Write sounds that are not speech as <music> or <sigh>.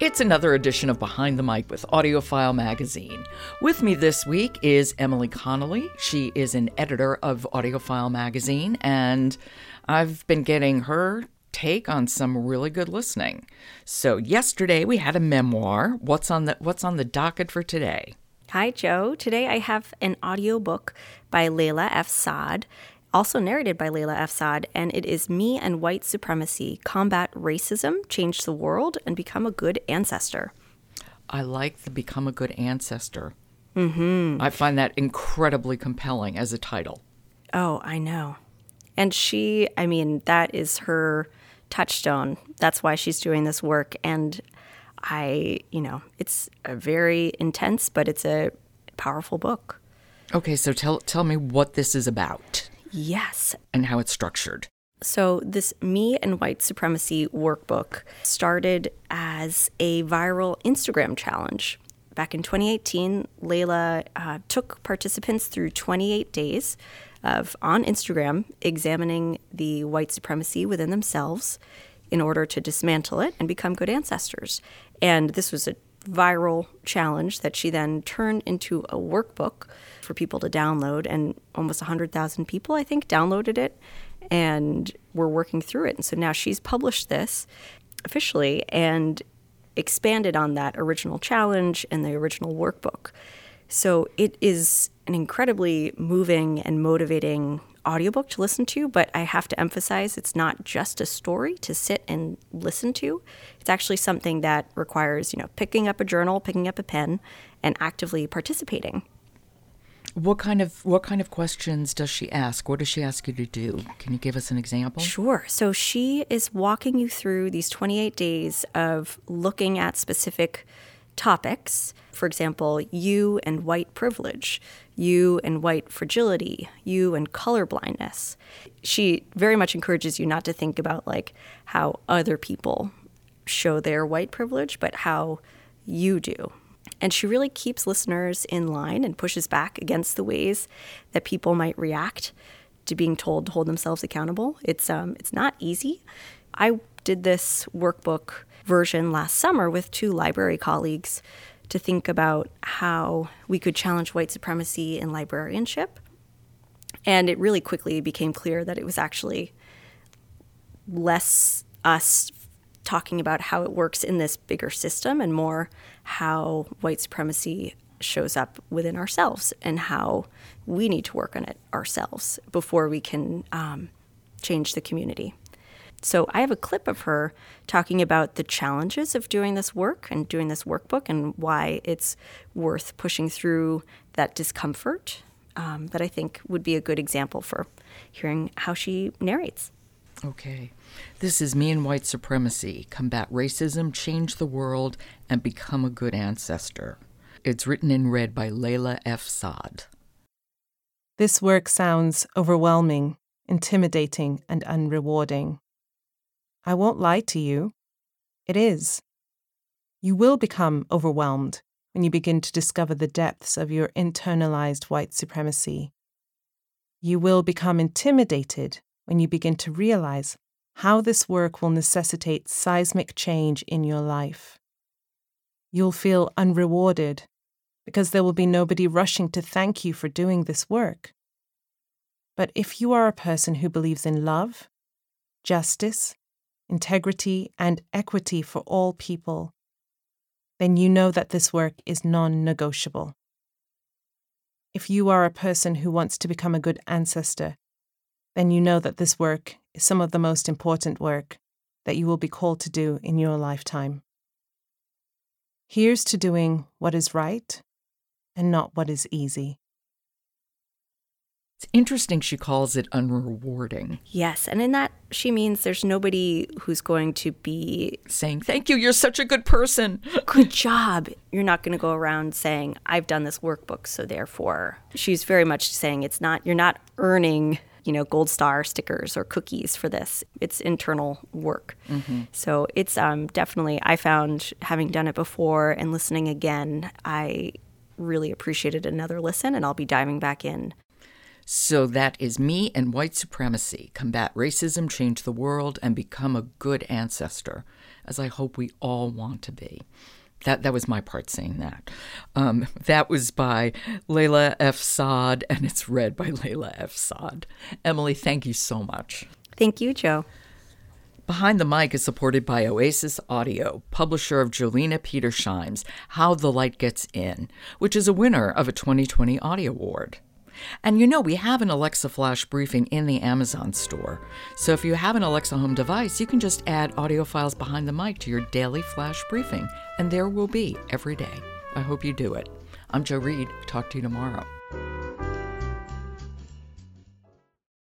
It's another edition of Behind the Mic with AudioFile Magazine. With me this week is Emily Connolly. She is an editor of AudioFile Magazine, and I've been getting her take on some really good listening. So yesterday we had a memoir. What's on the what's on the docket for today? Hi Joe. Today I have an audiobook by Layla F. Saad also narrated by Layla F. Saad, and it is Me and White Supremacy Combat Racism, Change the World, and Become a Good Ancestor. I like the Become a Good Ancestor. Mm-hmm. I find that incredibly compelling as a title. Oh, I know. And she, I mean, that is her touchstone. That's why she's doing this work. And I, you know, it's a very intense, but it's a powerful book. Okay, so tell tell me what this is about. Yes. And how it's structured. So, this Me and White Supremacy workbook started as a viral Instagram challenge. Back in 2018, Layla uh, took participants through 28 days of on Instagram examining the white supremacy within themselves in order to dismantle it and become good ancestors. And this was a viral challenge that she then turned into a workbook for people to download. And almost 100,000 people, I think, downloaded it and were working through it. And so now she's published this officially and expanded on that original challenge and the original workbook. So it is an incredibly moving and motivating audiobook to listen to, but I have to emphasize it's not just a story to sit and listen to. It's actually something that requires, you know, picking up a journal, picking up a pen, and actively participating. What kind of what kind of questions does she ask? What does she ask you to do? Can you give us an example? Sure. So she is walking you through these 28 days of looking at specific topics. For example, you and white privilege, you and white fragility, you and color blindness. She very much encourages you not to think about like how other people show their white privilege, but how you do. And she really keeps listeners in line and pushes back against the ways that people might react to being told to hold themselves accountable. It's um, it's not easy. I did this workbook version last summer with two library colleagues to think about how we could challenge white supremacy in librarianship. And it really quickly became clear that it was actually less us talking about how it works in this bigger system and more how white supremacy shows up within ourselves and how we need to work on it ourselves before we can um, change the community. So I have a clip of her talking about the challenges of doing this work and doing this workbook and why it's worth pushing through that discomfort um, that I think would be a good example for hearing how she narrates. Okay. This is Me and White Supremacy Combat Racism, Change the World, and Become a Good Ancestor. It's written and read by Layla F. Saad. This work sounds overwhelming, intimidating, and unrewarding. I won't lie to you. It is. You will become overwhelmed when you begin to discover the depths of your internalized white supremacy. You will become intimidated when you begin to realize how this work will necessitate seismic change in your life. You'll feel unrewarded because there will be nobody rushing to thank you for doing this work. But if you are a person who believes in love, justice, integrity, and equity for all people, then you know that this work is non negotiable. If you are a person who wants to become a good ancestor, then you know that this work is some of the most important work that you will be called to do in your lifetime. Here's to doing what is right and not what is easy. It's interesting she calls it unrewarding. Yes, and in that she means there's nobody who's going to be saying, Thank you, you're such a good person. <laughs> Good job. You're not going to go around saying, I've done this workbook, so therefore. She's very much saying it's not, you're not earning you know, gold star stickers or cookies for this. It's internal work. Mm-hmm. So it's um, definitely, I found having done it before and listening again, I really appreciated another listen and I'll be diving back in. So that is me and white supremacy. Combat racism, change the world, and become a good ancestor. as I hope we all want to be. That, that was my part saying that. Um, that was by Layla F. Saad, and it's read by Layla F. Saad. Emily, thank you so much. Thank you, Joe. Behind the Mic is supported by Oasis Audio, publisher of Jolina Petersheim's How the Light Gets In, which is a winner of a 2020 Audie Award. And you know, we have an Alexa Flash briefing in the Amazon store. So if you have an Alexa home device, you can just add AudioFile's behind the mic to your daily flash briefing, and there will be every day. I hope you do it. I'm Jo Reed. Talk to you tomorrow.